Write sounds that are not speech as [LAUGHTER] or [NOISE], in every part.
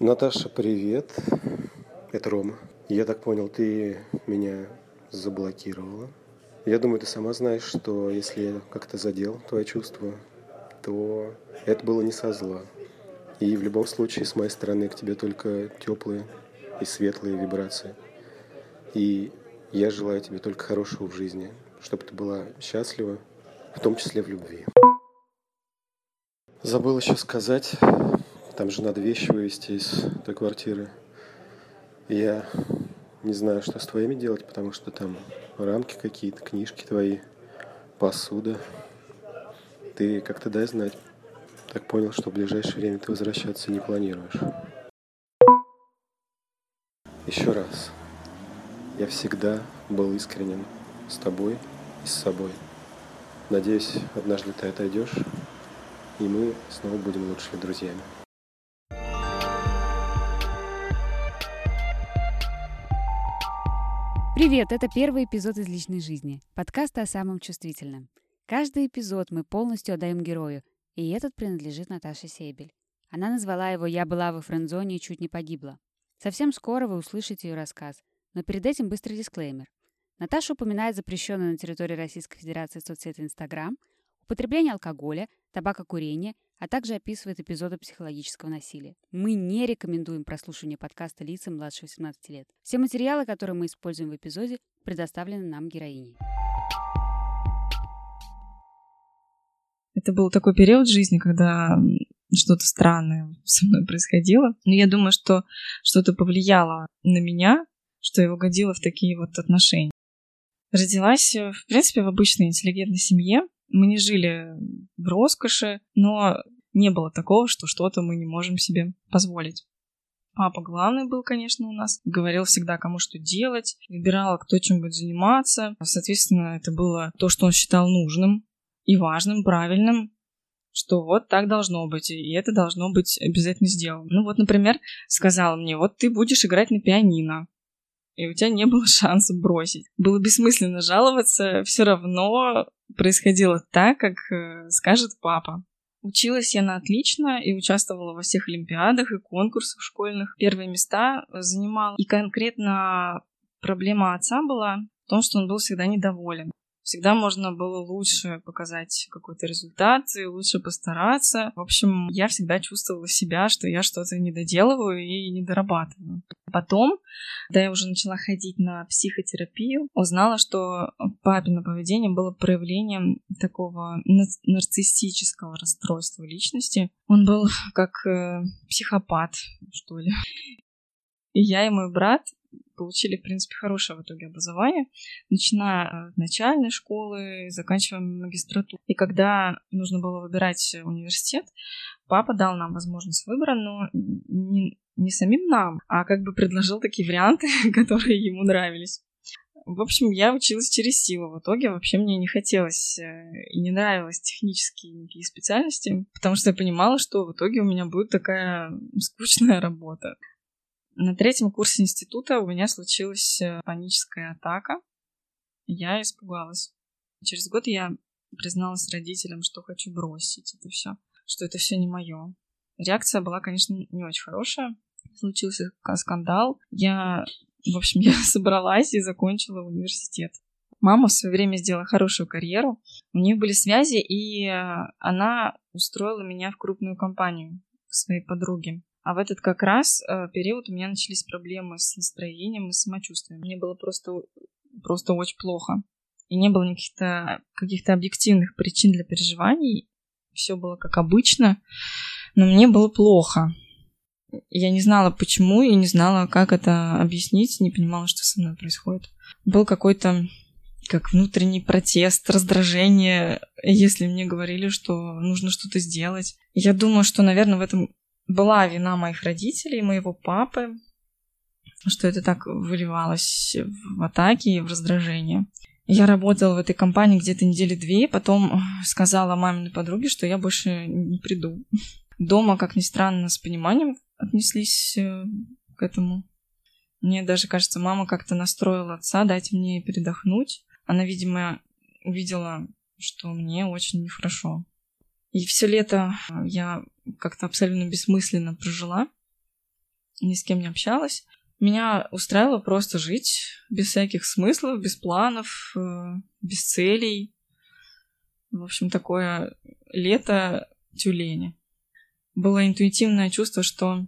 Наташа, привет. Это Рома. Я так понял, ты меня заблокировала. Я думаю, ты сама знаешь, что если я как-то задел твои чувства, то это было не со зла. И в любом случае, с моей стороны, к тебе только теплые и светлые вибрации. И я желаю тебе только хорошего в жизни, чтобы ты была счастлива, в том числе в любви. Забыл еще сказать, там же надо вещи вывести из той квартиры. Я не знаю, что с твоими делать, потому что там рамки какие-то, книжки твои, посуда. Ты как-то дай знать. Так понял, что в ближайшее время ты возвращаться не планируешь. Еще раз. Я всегда был искренен с тобой и с собой. Надеюсь, однажды ты отойдешь, и мы снова будем лучшими друзьями. Привет, это первый эпизод из личной жизни, подкаста о самом чувствительном. Каждый эпизод мы полностью отдаем герою, и этот принадлежит Наташе Сейбель. Она назвала его «Я была во френдзоне и чуть не погибла». Совсем скоро вы услышите ее рассказ, но перед этим быстрый дисклеймер. Наташа упоминает запрещенную на территории Российской Федерации соцсети Инстаграм, употребление алкоголя, табакокурение, а также описывает эпизоды психологического насилия. Мы не рекомендуем прослушивание подкаста лицам младше 18 лет. Все материалы, которые мы используем в эпизоде, предоставлены нам героиней. Это был такой период жизни, когда что-то странное со мной происходило. Но я думаю, что что-то повлияло на меня, что я угодила в такие вот отношения. Родилась, в принципе, в обычной интеллигентной семье. Мы не жили в роскоши, но не было такого, что что-то мы не можем себе позволить. Папа главный был, конечно, у нас. Говорил всегда, кому что делать. Выбирал, кто чем будет заниматься. Соответственно, это было то, что он считал нужным и важным, правильным что вот так должно быть, и это должно быть обязательно сделано. Ну вот, например, сказал мне, вот ты будешь играть на пианино, и у тебя не было шанса бросить. Было бессмысленно жаловаться, все равно происходило так, как э, скажет папа. Училась я на отлично и участвовала во всех олимпиадах и конкурсах школьных. Первые места занимала. И конкретно проблема отца была в том, что он был всегда недоволен всегда можно было лучше показать какой-то результат и лучше постараться. В общем, я всегда чувствовала себя, что я что-то не доделываю и не дорабатываю. Потом, когда я уже начала ходить на психотерапию, узнала, что папино поведение было проявлением такого нарциссического расстройства личности. Он был [LAUGHS] как э, психопат, что ли. И я и мой брат получили, в принципе, хорошее в итоге образование, начиная от начальной школы, заканчивая магистратуру. И когда нужно было выбирать университет, папа дал нам возможность выбора, но не, не самим нам, а как бы предложил такие варианты, [LAUGHS] которые ему нравились. В общем, я училась через силу. В итоге вообще мне не хотелось э, и не нравилось технические никакие специальности, потому что я понимала, что в итоге у меня будет такая скучная работа. На третьем курсе института у меня случилась э, паническая атака. Я испугалась. Через год я призналась родителям, что хочу бросить это все, что это все не мое. Реакция была, конечно, не очень хорошая. Случился скандал. Я, в общем, [LAUGHS] я собралась и закончила университет. Мама в свое время сделала хорошую карьеру. У нее были связи, и э, она устроила меня в крупную компанию к своей подруге. А в этот как раз э, период у меня начались проблемы с настроением и самочувствием. Мне было просто, просто очень плохо. И не было никаких-то каких-то объективных причин для переживаний. Все было как обычно, но мне было плохо. Я не знала почему и не знала, как это объяснить, не понимала, что со мной происходит. Был какой-то как внутренний протест, раздражение, если мне говорили, что нужно что-то сделать. Я думаю, что, наверное, в этом была вина моих родителей, моего папы, что это так выливалось в атаки и в раздражение. Я работала в этой компании где-то недели две, потом сказала маминой подруге, что я больше не приду. Дома, как ни странно, с пониманием отнеслись э, к этому. Мне даже кажется, мама как-то настроила отца дать мне передохнуть. Она, видимо, увидела, что мне очень нехорошо. И все лето я как-то абсолютно бессмысленно прожила. ни с кем не общалась. Меня устраивало просто жить без всяких смыслов, без планов, э, без целей. В общем, такое лето тюлени. Было интуитивное чувство, что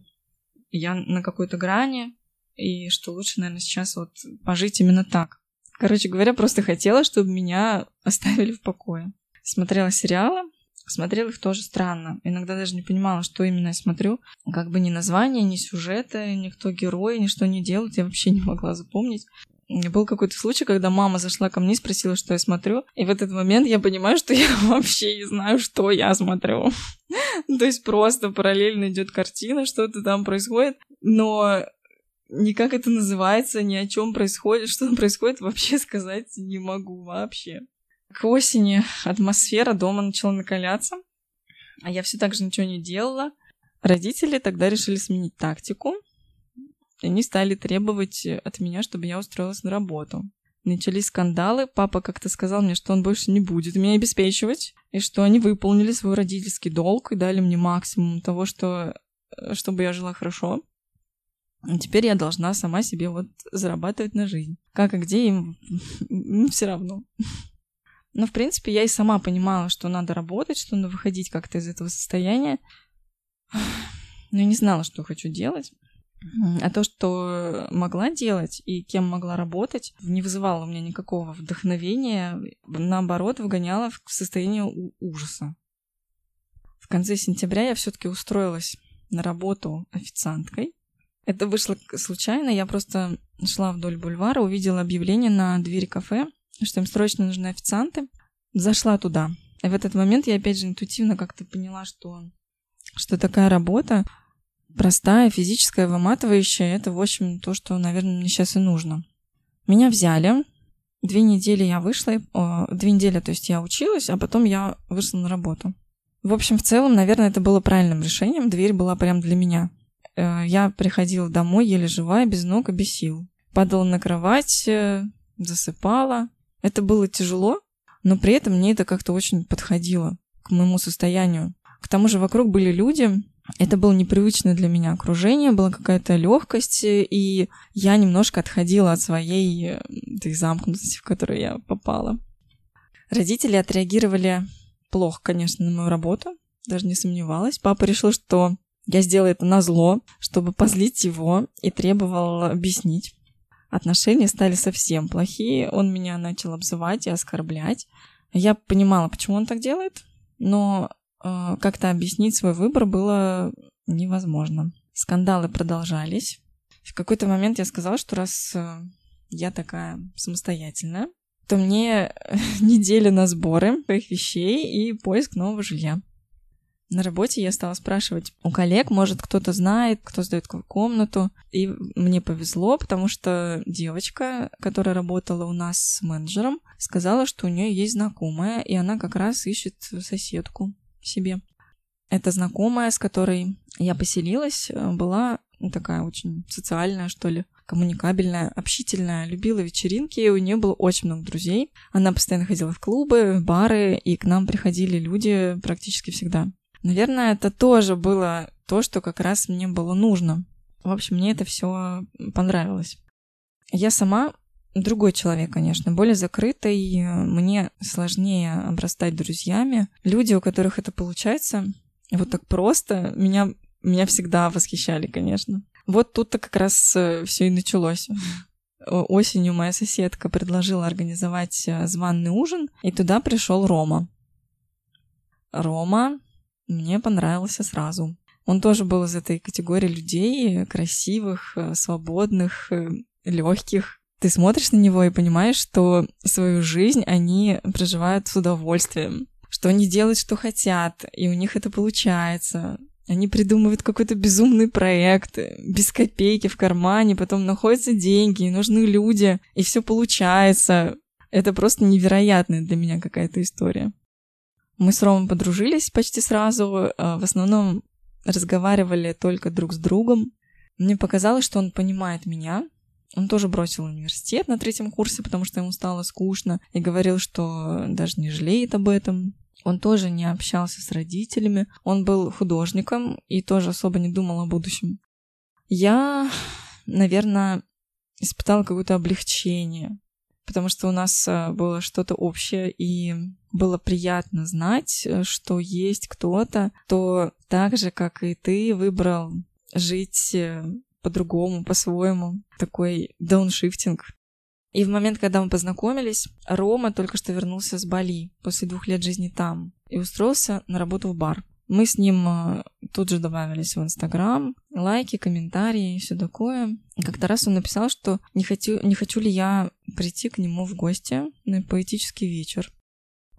я на какой-то грани, и что лучше, наверное, сейчас вот пожить именно так. Короче говоря, просто хотела, чтобы меня оставили в покое. Смотрела сериалы, смотрела их тоже странно. Иногда даже не понимала, что именно я смотрю. Как бы ни название, ни сюжета, ни кто герой, ни что они делают, я вообще не могла запомнить. Был какой-то случай, когда мама зашла ко мне и спросила, что я смотрю. И в этот момент я понимаю, что я [LAUGHS] вообще не знаю, что я смотрю. [LAUGHS] То есть просто параллельно идет картина, что-то там происходит. Но ни как это называется, ни о чем происходит, что там происходит, вообще сказать не могу вообще. К осени атмосфера дома начала накаляться, а я все так же ничего не делала. Родители тогда решили сменить тактику. И они стали требовать от меня, чтобы я устроилась на работу. Начались скандалы. Папа как-то сказал мне, что он больше не будет меня обеспечивать, и что они выполнили свой родительский долг и дали мне максимум того, что чтобы я жила хорошо. И теперь я должна сама себе вот зарабатывать на жизнь. Как и где им [LAUGHS] все равно. Но, в принципе, я и сама понимала, что надо работать, что надо выходить как-то из этого состояния. [SIGHS] Но не знала, что хочу делать. А то, что могла делать и кем могла работать, не вызывало у меня никакого вдохновения, наоборот, выгоняло в состояние ужаса. В конце сентября я все-таки устроилась на работу официанткой. Это вышло случайно. Я просто шла вдоль бульвара, увидела объявление на двери кафе, что им срочно нужны официанты. Зашла туда. И в этот момент я опять же интуитивно как-то поняла, что, что такая работа простая, физическая, выматывающая, это, в общем, то, что, наверное, мне сейчас и нужно. Меня взяли. Две недели я вышла, две недели, то есть я училась, а потом я вышла на работу. В общем, в целом, наверное, это было правильным решением. Дверь была прям для меня. Э, я приходила домой еле живая, без ног и без сил. Падала на кровать, э, засыпала. Это было тяжело, но при этом мне это как-то очень подходило к моему состоянию. К тому же вокруг были люди, это было непривычное для меня окружение, была какая-то легкость, и я немножко отходила от своей э, этой замкнутости, в которую я попала. Родители отреагировали плохо, конечно, на мою работу, даже не сомневалась. Папа решил, что я сделала это на зло, чтобы позлить его, и требовал объяснить. Отношения стали совсем плохие, он меня начал обзывать и оскорблять. Я понимала, почему он так делает, но э, как-то объяснить свой выбор было невозможно. Скандалы продолжались. В какой-то момент я сказала, что раз э, я такая самостоятельная, то мне [LAUGHS] неделя на сборы своих вещей и поиск нового жилья. На работе я стала спрашивать у коллег, может, кто-то знает, кто сдает комнату. И мне повезло, потому что девочка, которая работала у нас с менеджером, сказала, что у нее есть знакомая, и она как раз ищет соседку себе. Эта знакомая, с которой я поселилась, была такая очень социальная, что ли, коммуникабельная, общительная, любила вечеринки, у нее было очень много друзей. Она постоянно ходила в клубы, в бары, и к нам приходили люди практически всегда. Наверное, это тоже было то, что как раз мне было нужно. В общем, мне это все понравилось. Я сама другой человек, конечно, более закрытый, мне сложнее обрастать друзьями. Люди, у которых это получается, вот так просто, меня, меня всегда восхищали, конечно. Вот тут-то как раз э, все и началось. Осенью моя соседка предложила организовать э, званный ужин, и туда пришел Рома. Рома мне понравился сразу. Он тоже был из этой категории людей, красивых, э, свободных, э, легких. Ты смотришь на него и понимаешь, что свою жизнь они проживают с удовольствием, что они делают, что хотят, и у них это получается. Они придумывают какой-то безумный проект, без копейки в кармане, потом находятся деньги, нужны люди, и все получается. Это просто невероятная для меня какая-то история. Мы с Ромой подружились почти сразу, а, в основном разговаривали только друг с другом. Мне показалось, что он понимает меня. Он тоже бросил университет на третьем курсе, потому что ему стало скучно, и говорил, что даже не жалеет об этом. Он тоже не общался с родителями. Он был художником и тоже особо не думал о будущем. Я, наверное, испытала какое-то облегчение, потому что у нас э, было что-то общее, и было приятно знать, э, что есть кто-то, кто так же, как и ты, выбрал жить э, по-другому, по-своему. Такой дауншифтинг. И в момент, когда мы познакомились, Рома только что вернулся с Бали после двух лет жизни там и устроился на работу в бар. Мы с ним э, тут же добавились в Инстаграм, лайки, комментарии все такое. Как-то раз он написал, что не хочу, не хочу ли я прийти к нему в гости на поэтический вечер.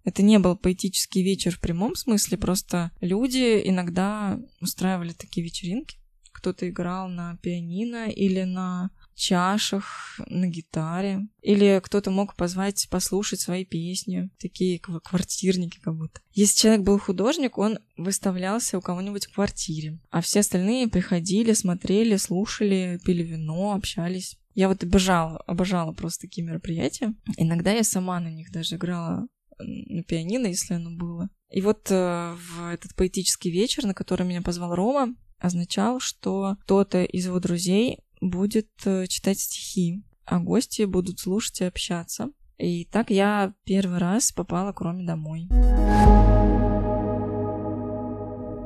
Это не был поэтический вечер в прямом смысле, просто люди иногда устраивали такие вечеринки. Кто-то играл на пианино или на чашах, на гитаре. Или кто-то мог позвать послушать свои песни, такие квартирники как будто. Если человек был художник, он выставлялся у кого-нибудь в квартире, а все остальные приходили, смотрели, слушали, пили вино, общались. Я вот обожала, обожала просто такие мероприятия. Иногда я сама на них даже играла на пианино, если оно было. И вот э, в этот поэтический вечер, на который меня позвал Рома, означал, что кто-то из его друзей будет э, читать стихи, а гости будут слушать и общаться. И так я первый раз попала к Роме домой.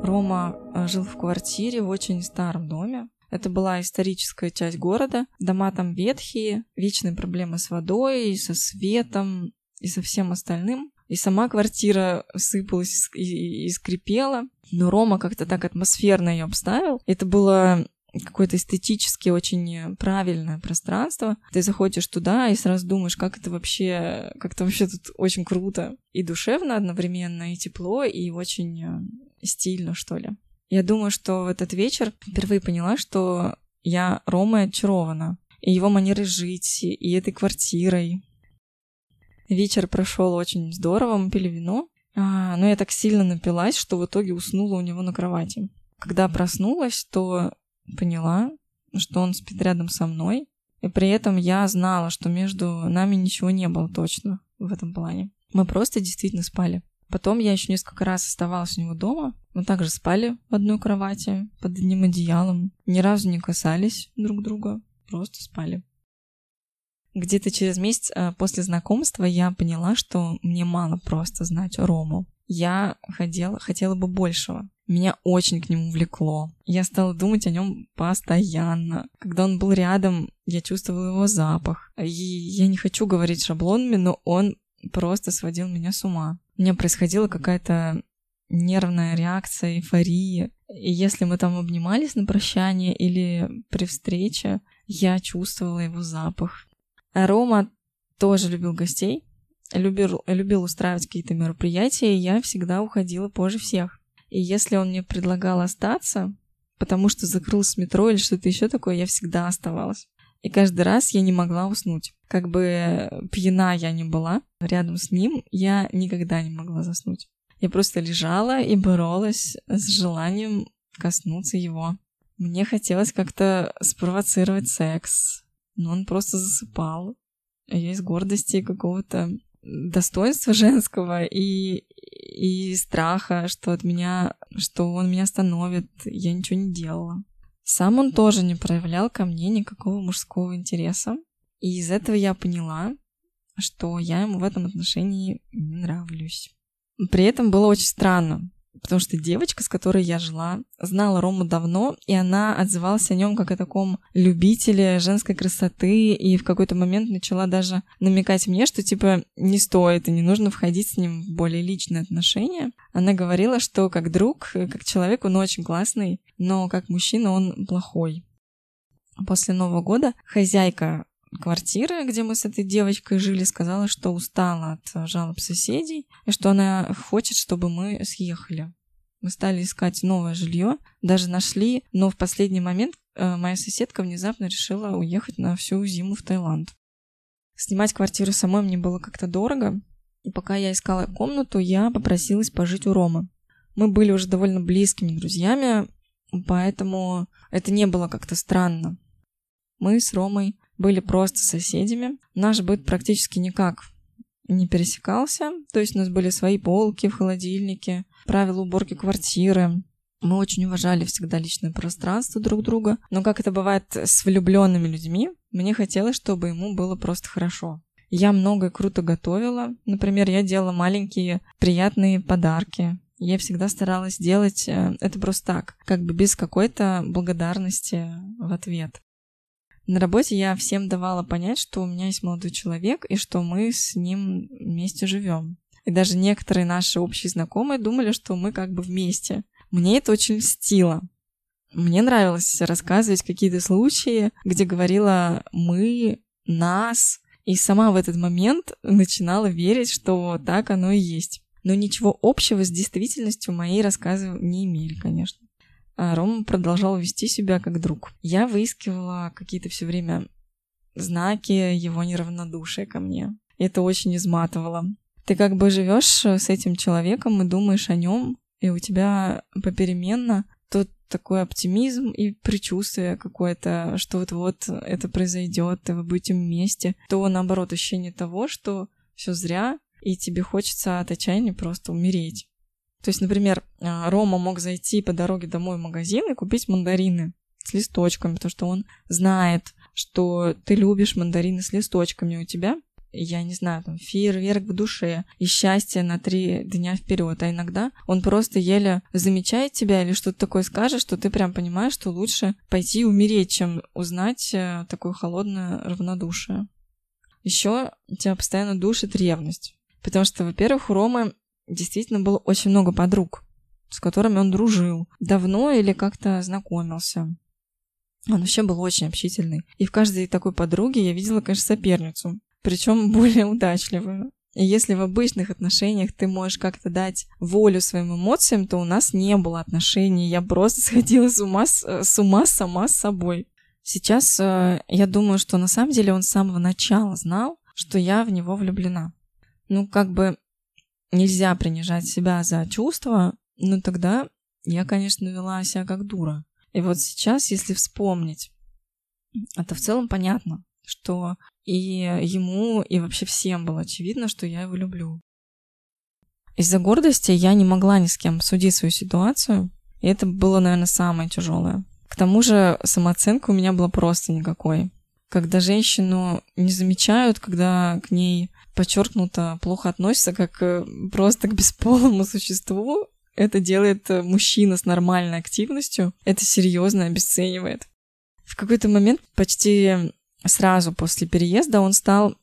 Рома э, жил в квартире в очень старом доме. Это была историческая часть города. Дома там ветхие, вечные проблемы с водой, со светом и со всем остальным. И сама квартира сыпалась и, и скрипела. Но Рома как-то так атмосферно ее обставил. Это было какое-то эстетически очень правильное пространство. Ты заходишь туда и сразу думаешь, как это вообще, как это вообще тут очень круто и душевно одновременно, и тепло, и очень э, стильно, что ли. Я думаю, что в этот вечер впервые поняла, что я Ромой очарована. И его манерой жить, и этой квартирой. Вечер прошел очень здорово, мы пили вино. А, но я так сильно напилась, что в итоге уснула у него на кровати. Когда проснулась, то поняла, что он спит рядом со мной, и при этом я знала, что между нами ничего не было точно в этом плане. Мы просто действительно спали. Потом я еще несколько раз оставалась у него дома. Мы также спали в одной кровати, под одним одеялом. Ни разу не касались друг друга, просто спали. Где-то через месяц э, после знакомства я поняла, что мне мало просто знать Рому. Я хотела, хотела бы большего. Меня очень к нему влекло. Я стала думать о нем постоянно. Когда он был рядом, я чувствовала его запах. И я не хочу говорить шаблонами, но он просто сводил меня с ума. У меня происходила какая-то нервная реакция, эйфория. И если мы там обнимались на прощание или при встрече, я чувствовала его запах. Рома тоже любил гостей, любил, любил устраивать какие-то мероприятия, и я всегда уходила позже всех. И если он мне предлагал остаться, потому что закрылось метро или что-то еще такое, я всегда оставалась. И каждый раз я не могла уснуть. Как бы пьяна я не была, рядом с ним я никогда не могла заснуть. Я просто лежала и боролась с желанием коснуться его. Мне хотелось как-то спровоцировать секс, но он просто засыпал. А я из гордости какого-то достоинства женского и, и страха, что от меня, что он меня остановит, я ничего не делала. Сам он тоже не проявлял ко мне никакого мужского интереса. И из этого я поняла, что я ему в этом отношении не нравлюсь. При этом было очень странно, потому что девочка, с которой я жила, знала Рому давно, и она отзывалась о нем как о таком любителе женской красоты, и в какой-то момент начала даже намекать мне, что типа не стоит и не нужно входить с ним в более личные отношения. Она говорила, что как друг, как человек он очень классный, но как мужчина он плохой. После Нового года хозяйка квартиры, где мы с этой девочкой жили, сказала, что устала от жалоб соседей и что она хочет, чтобы мы съехали. Мы стали искать новое жилье, даже нашли, но в последний момент э, моя соседка внезапно решила уехать на всю зиму в Таиланд. Снимать квартиру самой мне было как-то дорого, и пока я искала комнату, я попросилась пожить у Ромы. Мы были уже довольно близкими друзьями, поэтому это не было как-то странно. Мы с Ромой были просто соседями. Наш быт практически никак не пересекался. То есть у нас были свои полки в холодильнике, правила уборки квартиры. Мы очень уважали всегда личное пространство друг друга, но как это бывает с влюбленными людьми, мне хотелось, чтобы ему было просто хорошо. Я много и круто готовила. Например, я делала маленькие приятные подарки. Я всегда старалась делать э, это просто так, как бы без какой-то благодарности в ответ. На работе я всем давала понять, что у меня есть молодой человек и что мы с ним вместе живем. И даже некоторые наши общие знакомые думали, что мы как бы вместе. Мне это очень льстило. Мне нравилось рассказывать какие-то случаи, где говорила «мы», «нас», и сама в этот момент начинала верить, что так оно и есть. Но ничего общего с действительностью мои рассказы не имели, конечно. А Рома продолжал вести себя как друг. Я выискивала какие-то все время знаки его неравнодушия ко мне. Это очень изматывало. Ты как бы живешь с этим человеком и думаешь о нем, и у тебя попеременно то такой оптимизм и предчувствие какое-то, что вот-вот это произойдет, и вы будете вместе, то наоборот ощущение того, что все зря, и тебе хочется от отчаяния просто умереть. То есть, например, а, Рома мог зайти по дороге домой в магазин и купить мандарины с листочками, потому что он знает, что ты любишь мандарины с листочками у тебя я не знаю, там, фейерверк в душе и счастье на три дня вперед. А иногда он просто еле замечает тебя или что-то такое скажет, что ты прям понимаешь, что лучше пойти умереть, чем узнать э, такое холодное равнодушие. Еще тебя постоянно душит ревность. Потому что, во-первых, у Ромы действительно было очень много подруг, с которыми он дружил. Давно или как-то знакомился. Он вообще был очень общительный. И в каждой такой подруге я видела, конечно, соперницу причем [LAUGHS] более удачливую. И если в обычных отношениях ты можешь как-то дать волю своим эмоциям, то у нас не было отношений. Я просто [LAUGHS] сходила с ума, с ума сама с собой. Сейчас э, я думаю, что на самом деле он с самого начала знал, что я в него влюблена. Ну, как бы нельзя принижать себя за чувства, но тогда я, конечно, вела себя как дура. И вот сейчас, если вспомнить, это в целом понятно, что и ему, и вообще всем было очевидно, что я его люблю. Из-за гордости я не могла ни с кем судить свою ситуацию, и это было, наверное, самое тяжелое. К тому же самооценка у меня была просто никакой. Когда женщину не замечают, когда к ней подчеркнуто плохо относятся, как э, просто к бесполому существу, это делает мужчина с нормальной активностью, это серьезно обесценивает. В какой-то момент почти сразу после переезда он стал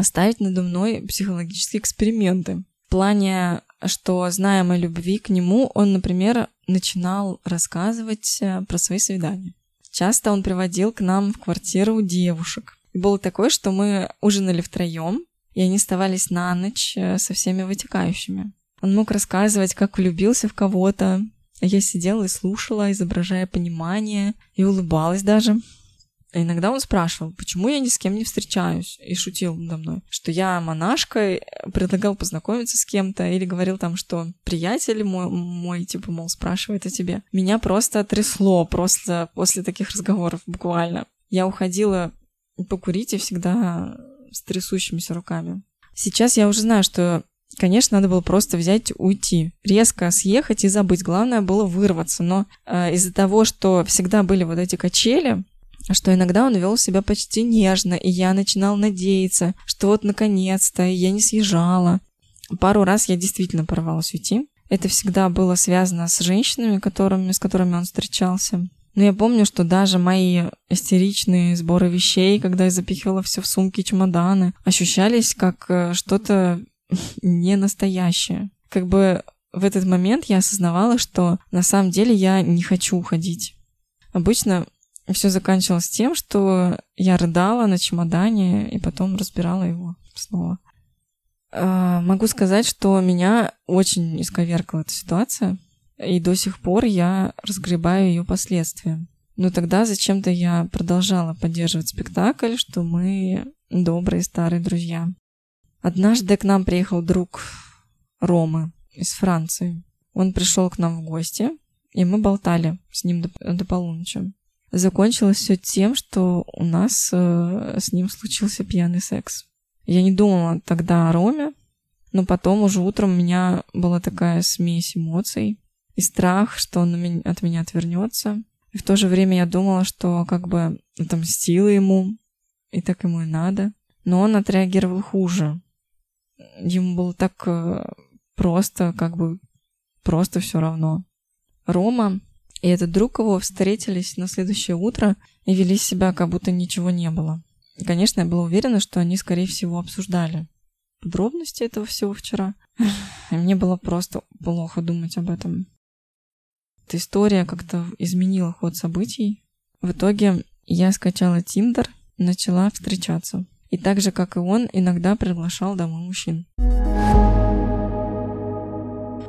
ставить надо мной психологические эксперименты. В плане, что, зная моей любви к нему, он, например, начинал рассказывать э, про свои свидания. Часто он приводил к нам в квартиру девушек. Было такое, что мы ужинали втроем, и они оставались на ночь э, со всеми вытекающими. Он мог рассказывать, как влюбился в кого-то. Я сидела и слушала, изображая понимание, и улыбалась даже. А иногда он спрашивал, почему я ни с кем не встречаюсь, и шутил надо мной, что я монашка, предлагал познакомиться с кем-то, или говорил там, что приятель мой, мой типа, мол, спрашивает о тебе. Меня просто трясло просто после таких разговоров, буквально. Я уходила покурить и всегда с трясущимися руками. Сейчас я уже знаю, что Конечно, надо было просто взять, уйти, резко съехать и забыть. Главное было вырваться. Но э, из-за того, что всегда были вот эти качели, что иногда он вел себя почти нежно, и я начинал надеяться, что вот наконец-то я не съезжала. Пару раз я действительно порвалась уйти. Это всегда было связано с женщинами, которыми, с которыми он встречался. Но я помню, что даже мои истеричные сборы вещей, когда я запихивала все в сумки чемоданы, ощущались как э, что-то [LAUGHS] не настоящее. Как бы в этот момент я осознавала, что на самом деле я не хочу уходить. Обычно все заканчивалось тем, что я рыдала на чемодане и потом разбирала его снова. А, могу сказать, что меня очень исковеркала эта ситуация, и до сих пор я разгребаю ее последствия. Но тогда зачем-то я продолжала поддерживать спектакль, что мы добрые старые друзья. Однажды к нам приехал друг Ромы из Франции. Он пришел к нам в гости, и мы болтали с ним до, до полуночи. Закончилось все тем, что у нас э, с ним случился пьяный секс. Я не думала тогда о Роме, но потом уже утром у меня была такая смесь эмоций. И страх, что он от меня отвернется. И в то же время я думала, что как бы отомстила ему, и так ему и надо. Но он отреагировал хуже. Ему было так э, просто, как бы просто все равно. Рома и этот друг его встретились на следующее утро и вели себя, как будто ничего не было. И, конечно, я была уверена, что они, скорее всего, обсуждали подробности этого всего вчера. И мне было просто плохо думать об этом. Эта история как-то изменила ход событий. В итоге я скачала Тиндер, начала встречаться. И так же, как и он, иногда приглашал домой мужчин.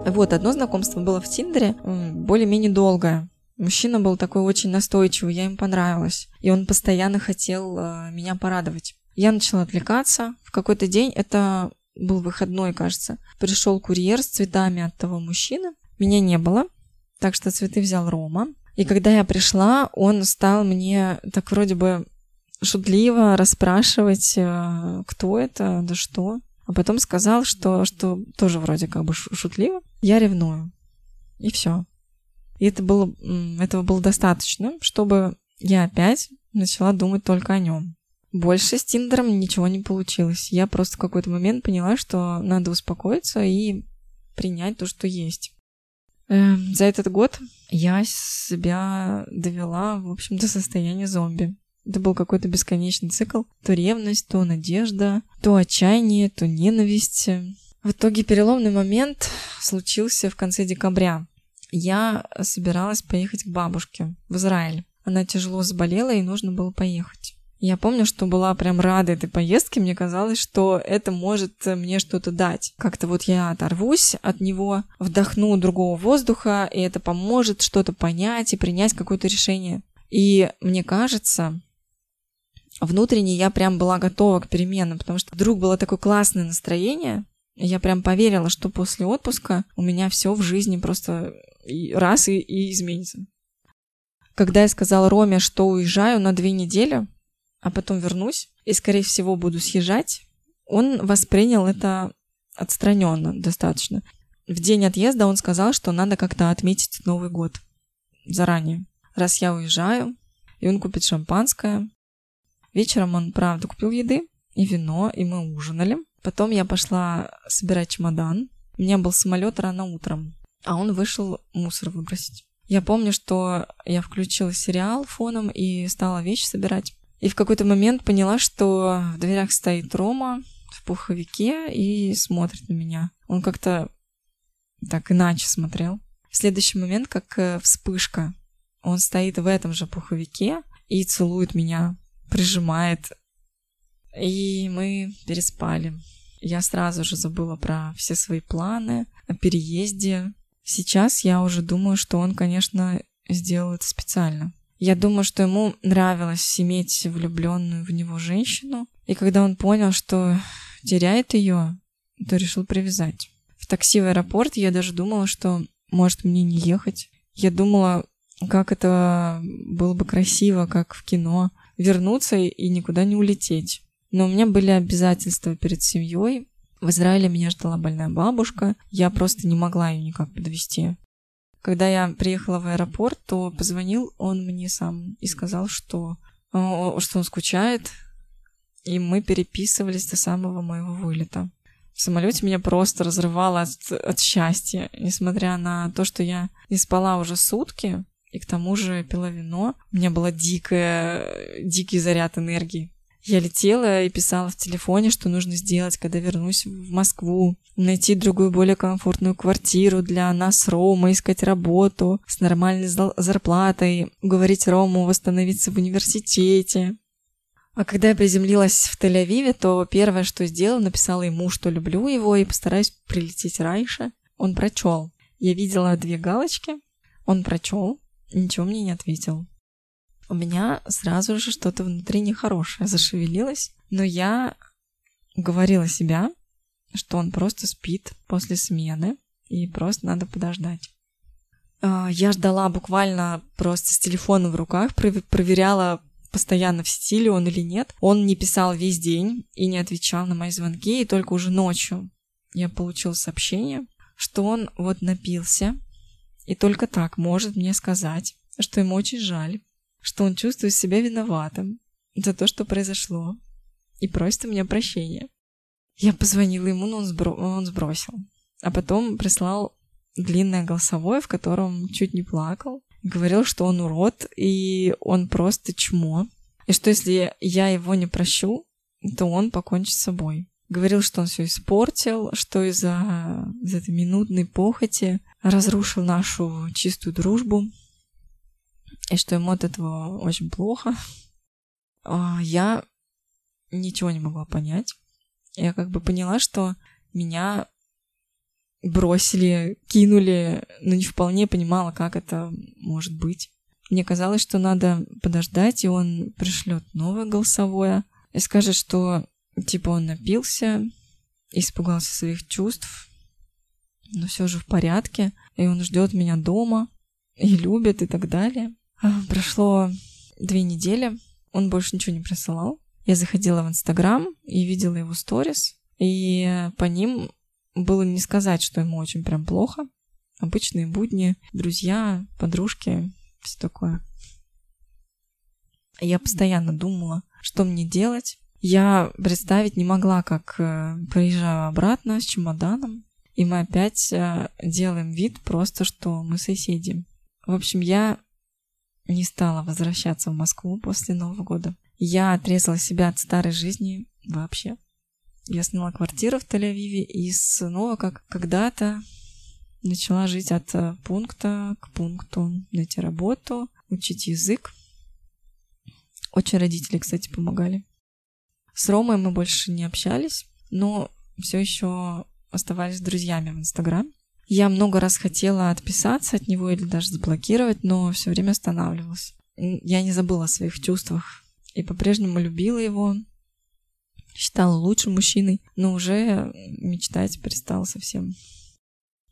Вот, одно знакомство было в Тиндере, более-менее долгое. Мужчина был такой очень настойчивый, я им понравилась. И он постоянно хотел э, меня порадовать. Я начала отвлекаться. В какой-то день, это был выходной, кажется, пришел курьер с цветами от того мужчины. Меня не было, так что цветы взял Рома. И когда я пришла, он стал мне так вроде бы шутливо расспрашивать, э, кто это, да что. А потом сказал, что, что тоже вроде как бы шутливо. Я ревную. И все. И это было, этого было достаточно, чтобы я опять начала думать только о нем. Больше с Тиндером ничего не получилось. Я просто в какой-то момент поняла, что надо успокоиться и принять то, что есть. Эм, за этот год я себя довела, в общем, до состояния зомби. Это был какой-то бесконечный цикл. То ревность, то надежда, то отчаяние, то ненависть. В итоге переломный момент случился в конце декабря. Я собиралась поехать к бабушке в Израиль. Она тяжело заболела, и нужно было поехать. Я помню, что была прям рада этой поездке. Мне казалось, что это может мне что-то дать. Как-то вот я оторвусь от него, вдохну другого воздуха, и это поможет что-то понять и принять какое-то решение. И мне кажется, внутренне я прям была готова к переменам, потому что вдруг было такое классное настроение, я прям поверила, что после отпуска у меня все в жизни просто раз и, и изменится. Когда я сказала Роме, что уезжаю на две недели, а потом вернусь и, скорее всего, буду съезжать, он воспринял это отстраненно достаточно. В день отъезда он сказал, что надо как-то отметить Новый год заранее. Раз я уезжаю, и он купит шампанское, Вечером он, правда, купил еды и вино, и мы ужинали. Потом я пошла собирать чемодан. У меня был самолет рано утром, а он вышел мусор выбросить. Я помню, что я включила сериал фоном и стала вещи собирать. И в какой-то момент поняла, что в дверях стоит Рома в пуховике и смотрит на меня. Он как-то так иначе смотрел. В следующий момент, как э, вспышка, он стоит в этом же пуховике и целует меня прижимает. И мы переспали. Я сразу же забыла про все свои планы о переезде. Сейчас я уже думаю, что он, конечно, сделал это специально. Я думаю, что ему нравилось иметь влюбленную в него женщину. И когда он понял, что теряет ее, то решил привязать. В такси в аэропорт я даже думала, что может мне не ехать. Я думала, как это было бы красиво, как в кино, вернуться и никуда не улететь. Но у меня были обязательства перед семьей. В Израиле меня ждала больная бабушка. Я просто не могла ее никак подвести. Когда я приехала в аэропорт, то позвонил он мне сам и сказал, что, что он скучает. И мы переписывались до самого моего вылета. В самолете меня просто разрывало от, от счастья. Несмотря на то, что я не спала уже сутки, и к тому же пила вино. У меня был дикий заряд энергии. Я летела и писала в телефоне, что нужно сделать, когда вернусь в Москву. Найти другую, более комфортную квартиру для нас с Ромой, искать работу с нормальной зарплатой, уговорить Рому восстановиться в университете. А когда я приземлилась в Тель-Авиве, то первое, что сделала, написала ему, что люблю его и постараюсь прилететь раньше. Он прочел. Я видела две галочки. Он прочел ничего мне не ответил. У меня сразу же что-то внутри нехорошее зашевелилось, но я говорила себя, что он просто спит после смены, и просто надо подождать. А, я ждала буквально просто с телефоном в руках, проверяла постоянно в сети ли он или нет. Он не писал весь день и не отвечал на мои звонки, и только уже ночью я получила сообщение, что он вот напился, и только так может мне сказать, что ему очень жаль, что он чувствует себя виноватым за то, что произошло, и просит у меня прощения. Я позвонила ему, но он, сбро... он сбросил. А потом прислал длинное голосовое, в котором чуть не плакал. Говорил, что он урод, и он просто чмо. И что если я его не прощу, то он покончит с собой. Говорил, что он все испортил, что из-за из этой минутной похоти разрушил нашу чистую дружбу, и что ему от этого очень плохо. А я ничего не могла понять. Я как бы поняла, что меня бросили, кинули, но не вполне понимала, как это может быть. Мне казалось, что надо подождать, и он пришлет новое голосовое и скажет, что типа он напился, испугался своих чувств, но все же в порядке, и он ждет меня дома, и любит, и так далее. А, прошло две недели, он больше ничего не присылал. Я заходила в Инстаграм и видела его сторис, и по ним было не сказать, что ему очень прям плохо. Обычные будни, друзья, подружки, все такое. Я постоянно думала, что мне делать. Я представить не могла, как э, приезжаю обратно с чемоданом, и мы опять э, делаем вид просто, что мы соседи. В общем, я не стала возвращаться в Москву после Нового года. Я отрезала себя от старой жизни вообще. Я сняла квартиру в Тель-Авиве и снова, как когда-то, начала жить от э, пункта к пункту, найти работу, учить язык. Очень родители, кстати, помогали. С Ромой мы больше не общались, но все еще оставались друзьями в Инстаграме. Я много раз хотела отписаться от него или даже заблокировать, но все время останавливалась. Я не забыла о своих чувствах и по-прежнему любила его, считала лучшим мужчиной, но уже мечтать перестала совсем.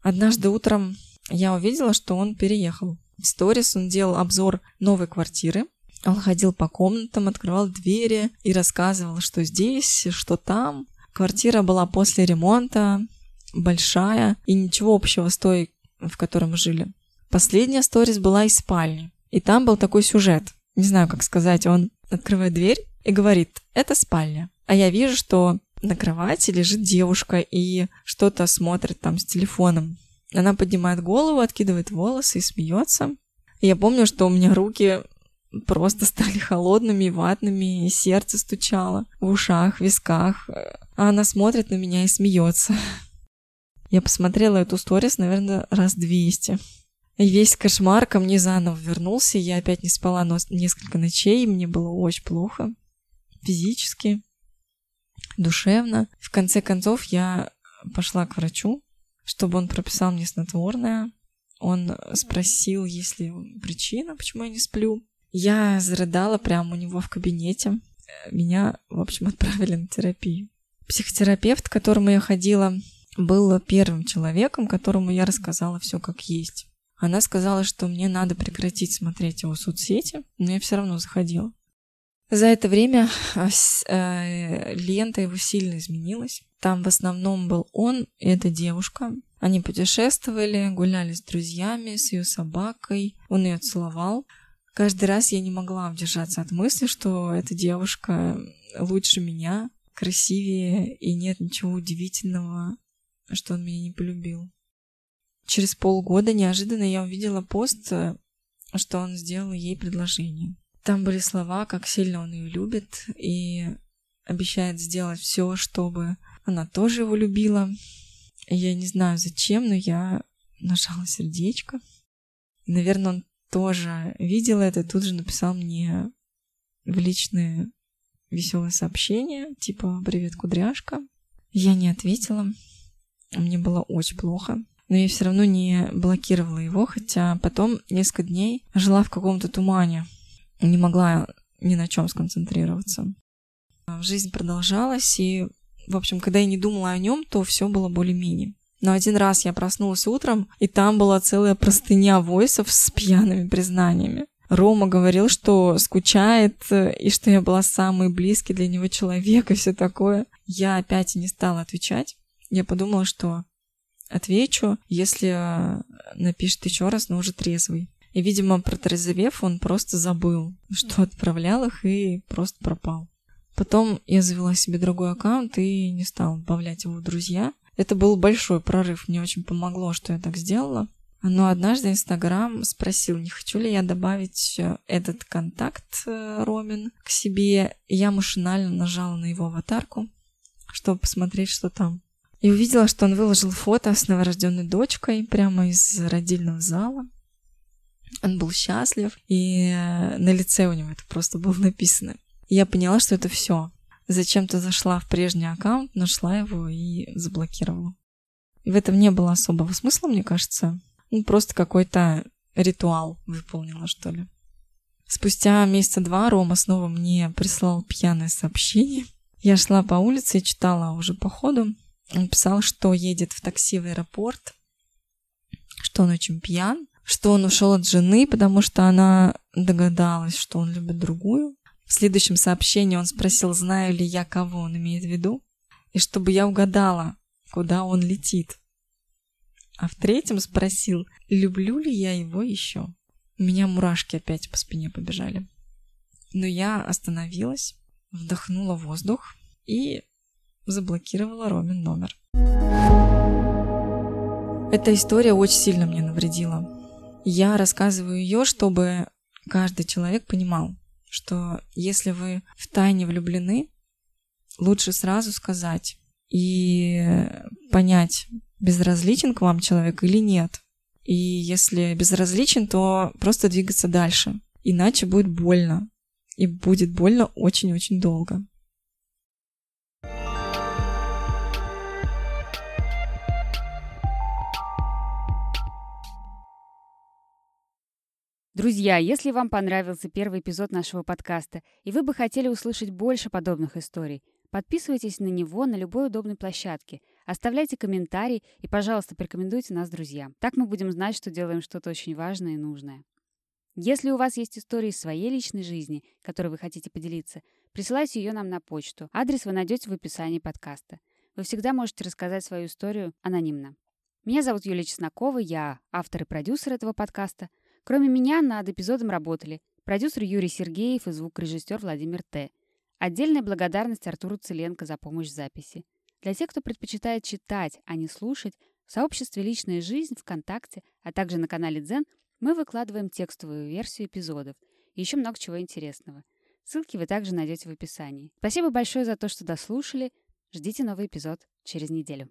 Однажды утром я увидела, что он переехал. В сторис он делал обзор новой квартиры. Он ходил по комнатам, открывал двери и рассказывал, что здесь, что там. Квартира была после ремонта, большая и ничего общего с той, в которой мы жили. Последняя сторис была из спальни. И там был такой сюжет. Не знаю, как сказать. Он открывает дверь и говорит, это спальня. А я вижу, что на кровати лежит девушка и что-то смотрит там с телефоном. Она поднимает голову, откидывает волосы и смеется. Я помню, что у меня руки просто стали холодными и ватными, и сердце стучало в ушах, в висках. А она смотрит на меня и смеется. Я посмотрела эту сторис, наверное, раз двести. И весь кошмар ко мне заново вернулся. Я опять не спала но несколько ночей, мне было очень плохо. Физически, душевно. В конце концов, я пошла к врачу, чтобы он прописал мне снотворное. Он спросил, есть ли причина, почему я не сплю. Я зарыдала прямо у него в кабинете. Меня, в общем, отправили на терапию. Психотерапевт, к которому я ходила, был первым человеком, которому я рассказала все как есть. Она сказала, что мне надо прекратить смотреть его соцсети, но я все равно заходила. За это время а, э, лента его сильно изменилась. Там в основном был он и эта девушка. Они путешествовали, гуляли с друзьями, с ее собакой. Он ее целовал. Каждый раз я не могла удержаться от мысли, что эта девушка лучше меня, красивее, и нет ничего удивительного что он меня не полюбил. Через полгода неожиданно я увидела пост, э, что он сделал ей предложение. Там были слова, как сильно он ее любит и обещает сделать все, чтобы она тоже его любила. Я не знаю зачем, но я нажала сердечко. Наверное, он тоже видел это, тут же написал мне в личные веселое сообщение, типа «Привет, кудряшка». Я не ответила. Мне было очень плохо. Но я все равно не блокировала его, хотя потом несколько дней жила в каком-то тумане. Не могла ни на чем сконцентрироваться. Жизнь продолжалась, и, в общем, когда я не думала о нем, то все было более-менее. Но один раз я проснулась утром, и там была целая простыня войсов с пьяными признаниями. Рома говорил, что скучает, и что я была самый близкий для него человек, и все такое. Я опять не стала отвечать я подумала, что отвечу, если напишет еще раз, но уже трезвый. И, видимо, протрезвев, он просто забыл, что отправлял их и просто пропал. Потом я завела себе другой аккаунт и не стала добавлять его в друзья. Это был большой прорыв, мне очень помогло, что я так сделала. Но однажды Инстаграм спросил, не хочу ли я добавить э, этот контакт э, Ромин к себе. Я машинально нажала на его аватарку, чтобы посмотреть, что там. И увидела, что он выложил фото с новорожденной дочкой прямо из родильного зала. Он был счастлив, и э, на лице у него это просто было написано. И я поняла, что это все. Зачем-то зашла в прежний аккаунт, нашла его и заблокировала. И в этом не было особого смысла, мне кажется. Ну, просто какой-то ритуал выполнила, что ли. Спустя месяца два Рома снова мне прислал пьяное сообщение. Я шла по улице и читала уже по ходу. Он писал, что едет в такси в аэропорт, что он очень пьян, что он ушел от жены, потому что она догадалась, что он любит другую. В следующем сообщении он спросил, знаю ли я, кого он имеет в виду, и чтобы я угадала, куда он летит. А в третьем спросил, люблю ли я его еще. У меня мурашки опять по спине побежали. Но я остановилась, вдохнула воздух и заблокировала Ромин номер. Эта история очень сильно мне навредила. Я рассказываю ее, чтобы каждый человек понимал, что если вы в тайне влюблены, лучше сразу сказать и понять, безразличен к вам человек или нет. И если безразличен, то просто двигаться дальше. Иначе будет больно. И будет больно очень-очень долго. Друзья, если вам понравился первый эпизод нашего подкаста, и вы бы хотели услышать больше подобных историй, подписывайтесь на него на любой удобной площадке, оставляйте комментарии и, пожалуйста, порекомендуйте нас друзьям. Так мы будем знать, что делаем что-то очень важное и нужное. Если у вас есть истории из своей личной жизни, которой вы хотите поделиться, присылайте ее нам на почту. Адрес вы найдете в описании подкаста. Вы всегда можете рассказать свою историю анонимно. Меня зовут Юлия Чеснокова, я автор и продюсер этого подкаста – Кроме меня над эпизодом работали продюсер Юрий Сергеев и звукорежиссер Владимир Т. Отдельная благодарность Артуру Целенко за помощь в записи. Для тех, кто предпочитает читать, а не слушать, в сообществе «Личная жизнь» ВКонтакте, а также на канале Дзен мы выкладываем текстовую версию эпизодов и еще много чего интересного. Ссылки вы также найдете в описании. Спасибо большое за то, что дослушали. Ждите новый эпизод через неделю.